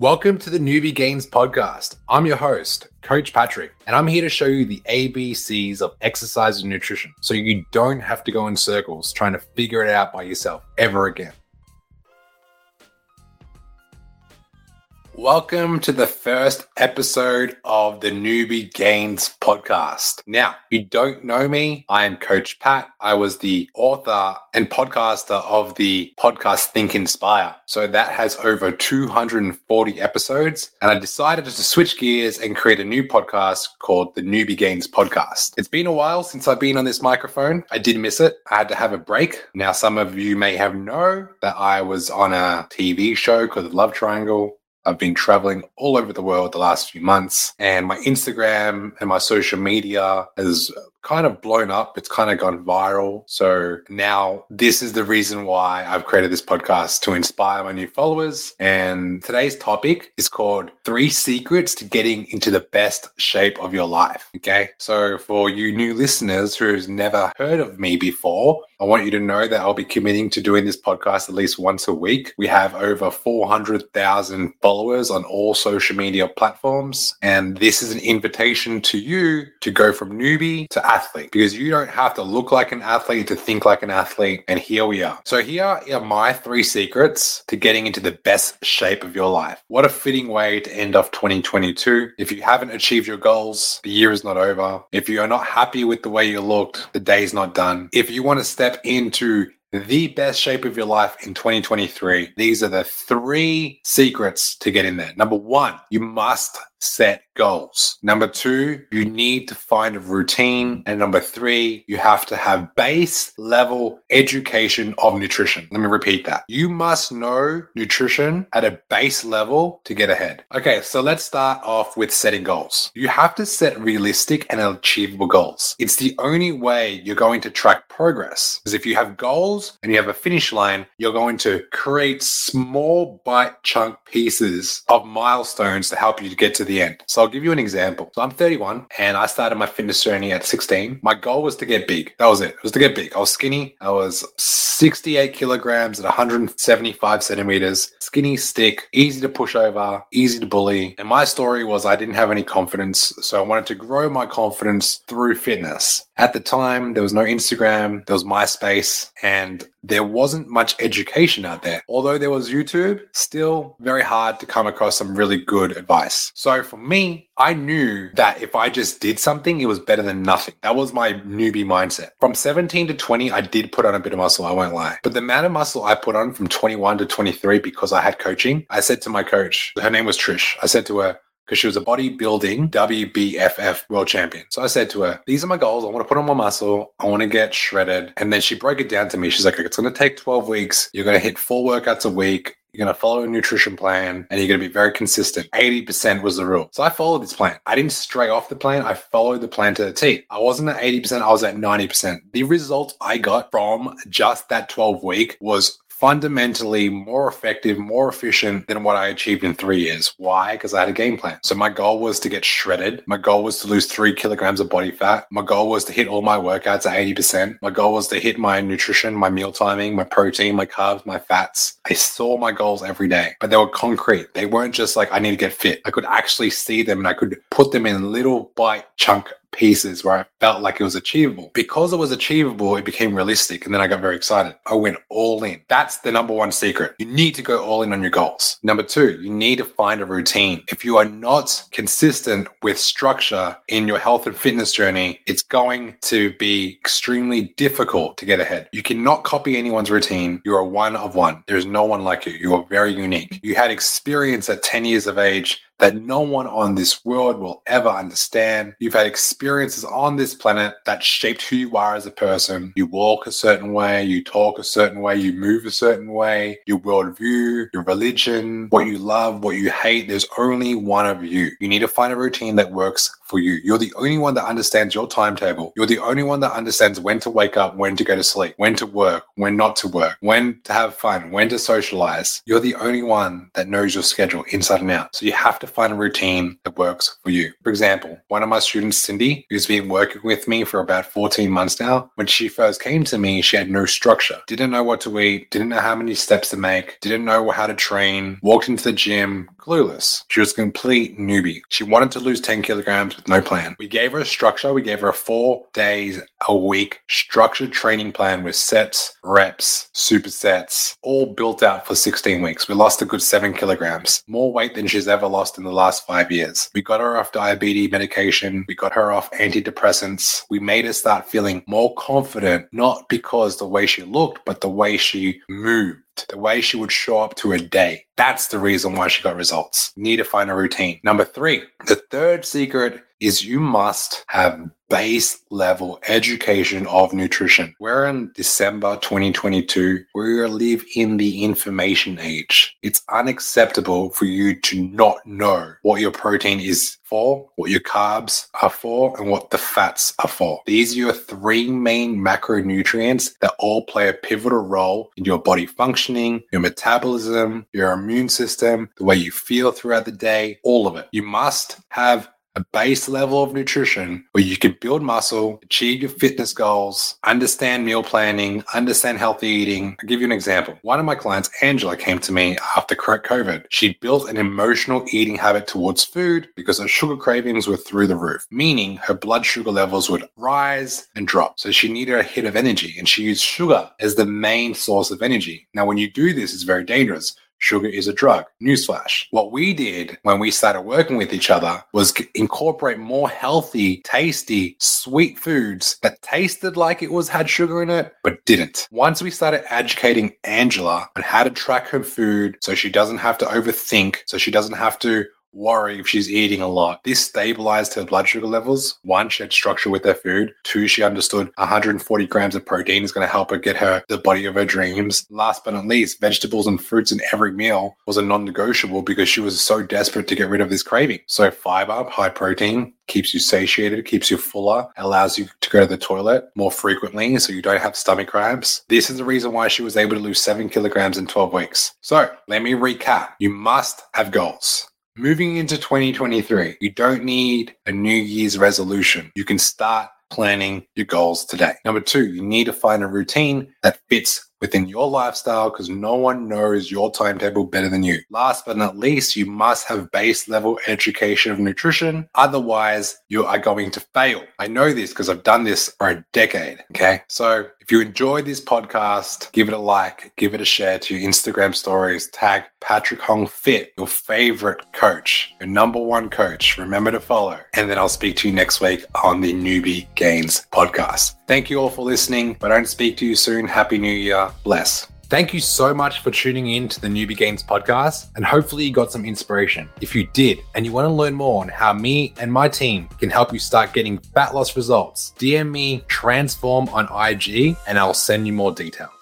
Welcome to the Newbie Gains podcast. I'm your host, Coach Patrick, and I'm here to show you the ABCs of exercise and nutrition so you don't have to go in circles trying to figure it out by yourself ever again. Welcome to the first episode of the Newbie Gains podcast. Now, you don't know me, I am Coach Pat. I was the author and podcaster of the podcast Think Inspire. So that has over 240 episodes. And I decided to switch gears and create a new podcast called the Newbie Gains podcast. It's been a while since I've been on this microphone. I did miss it. I had to have a break. Now, some of you may have know that I was on a TV show called Love Triangle I've been traveling all over the world the last few months, and my Instagram and my social media has kind of blown up. It's kind of gone viral. So now this is the reason why I've created this podcast to inspire my new followers. And today's topic is called Three Secrets to Getting into the Best Shape of Your Life. Okay. So for you new listeners who's never heard of me before, I want you to know that I'll be committing to doing this podcast at least once a week. We have over 400,000 followers on all social media platforms. And this is an invitation to you to go from newbie to athlete because you don't have to look like an athlete to think like an athlete. And here we are. So, here are my three secrets to getting into the best shape of your life. What a fitting way to end off 2022. If you haven't achieved your goals, the year is not over. If you are not happy with the way you looked, the day is not done. If you want to step into the best shape of your life in 2023. These are the three secrets to get in there. Number one, you must set goals. Number two, you need to find a routine. And number three, you have to have base level education of nutrition. Let me repeat that. You must know nutrition at a base level to get ahead. Okay, so let's start off with setting goals. You have to set realistic and achievable goals. It's the only way you're going to track progress. Because if you have goals and you have a finish line, you're going to create small bite chunk pieces of milestones to help you to get to the end. So I'll give you an example. So I'm 31 and I started my fitness journey at 16. My goal was to get big. That was it. It was to get big. I was skinny. I was 68 kilograms at 175 centimeters, skinny stick, easy to push over, easy to bully. And my story was I didn't have any confidence. So I wanted to grow my confidence through fitness. At the time, there was no Instagram, there was MySpace, and there wasn't much education out there. Although there was YouTube, still very hard to come across some really good advice. So for me, I knew that if I just did something, it was better than nothing. That was my newbie mindset. From 17 to 20, I did put on a bit of muscle, I won't lie. But the amount of muscle I put on from 21 to 23 because I had coaching, I said to my coach, her name was Trish, I said to her, because she was a bodybuilding WBFF world champion. So I said to her, These are my goals. I want to put on more muscle. I want to get shredded. And then she broke it down to me. She's like, It's going to take 12 weeks. You're going to hit four workouts a week. You're going to follow a nutrition plan and you're going to be very consistent. 80% was the rule. So I followed this plan. I didn't stray off the plan. I followed the plan to the T. I wasn't at 80%. I was at 90%. The result I got from just that 12 week was fundamentally more effective, more efficient than what I achieved in three years. Why? Because I had a game plan. So my goal was to get shredded. My goal was to lose three kilograms of body fat. My goal was to hit all my workouts at 80%. My goal was to hit my nutrition, my meal timing, my protein, my carbs, my fats. I saw my goals every day, but they were concrete. They weren't just like, I need to get fit. I could actually see them and I could put them in little bite chunk pieces where I felt like it was achievable. Because it was achievable, it became realistic. And then I got very excited. I went all in. That's the number one secret. You need to go all in on your goals. Number two, you need to find a routine. If you are not consistent with structure in your health and fitness journey, it's going to be extremely difficult to get ahead. You cannot copy anyone's routine. You are one of one. There's no one like you. You are very unique. You had experience at 10 years of age that no one on this world will ever understand. You've had experiences on this planet that shaped who you are as a person. You walk a certain way, you talk a certain way, you move a certain way, your worldview, your religion, what you love, what you hate. There's only one of you. You need to find a routine that works for you. You're the only one that understands your timetable. You're the only one that understands when to wake up, when to go to sleep, when to work, when not to work, when to have fun, when to socialize. You're the only one that knows your schedule inside and out. So you have to find a routine that works for you. For example, one of my students, Cindy, who's been working with me for about 14 months now, when she first came to me, she had no structure, didn't know what to eat, didn't know how many steps to make, didn't know how to train, walked into the gym, clueless. She was a complete newbie. She wanted to lose 10 kilograms with no plan. We gave her a structure. We gave her a four days a week structured training plan with sets, reps, supersets, all built out for 16 weeks. We lost a good seven kilograms, more weight than she's ever lost in the last five years. We got her off diabetes medication. We got her off antidepressants. We made her start feeling more confident, not because the way she looked, but the way she moved the way she would show up to a day. That's the reason why she got results. need to find a routine. Number three, the third secret is you must have base level education of nutrition. We're in December 2022. We live in the information age. It's unacceptable for you to not know what your protein is for, what your carbs are for, and what the fats are for. These are your three main macronutrients that all play a pivotal role in your body functioning, your metabolism, your immune system, the way you feel throughout the day, all of it. You must have a base level of nutrition where you can build muscle, achieve your fitness goals, understand meal planning, understand healthy eating. I'll give you an example. One of my clients, Angela, came to me after COVID. She built an emotional eating habit towards food because her sugar cravings were through the roof, meaning her blood sugar levels would rise and drop. So she needed a hit of energy and she used sugar as the main source of energy. Now, when you do this, it's very dangerous sugar is a drug. Newsflash. What we did when we started working with each other was incorporate more healthy, tasty, sweet foods that tasted like it was had sugar in it, but didn't. Once we started educating Angela on how to track her food so she doesn't have to overthink, so she doesn't have to worry if she's eating a lot. This stabilized her blood sugar levels. One, she had structure with her food. Two, she understood 140 grams of protein is going to help her get her the body of her dreams. Last but not least, vegetables and fruits in every meal was a non-negotiable because she was so desperate to get rid of this craving. So fiber, high protein, keeps you satiated, keeps you fuller, allows you to go to the toilet more frequently so you don't have stomach cramps. This is the reason why she was able to lose seven kilograms in 12 weeks. So let me recap. You must have goals. Moving into 2023, you don't need a New Year's resolution. You can start planning your goals today. Number two, you need to find a routine that fits within your lifestyle because no one knows your timetable better than you. Last but not least, you must have base level education of nutrition. Otherwise, you are going to fail. I know this because I've done this for a decade. Okay. So if you enjoyed this podcast, give it a like, give it a share to your Instagram stories, tag Patrick Hong Fit, your favorite coach, your number one coach. Remember to follow. And then I'll speak to you next week on the Newbie Gains podcast. Thank you all for listening. I don't speak to you soon, Happy New Year. Bless. Thank you so much for tuning in to the Newbie Gains podcast, and hopefully you got some inspiration. If you did, and you want to learn more on how me and my team can help you start getting fat loss results, DM me transform on IG, and I'll send you more details.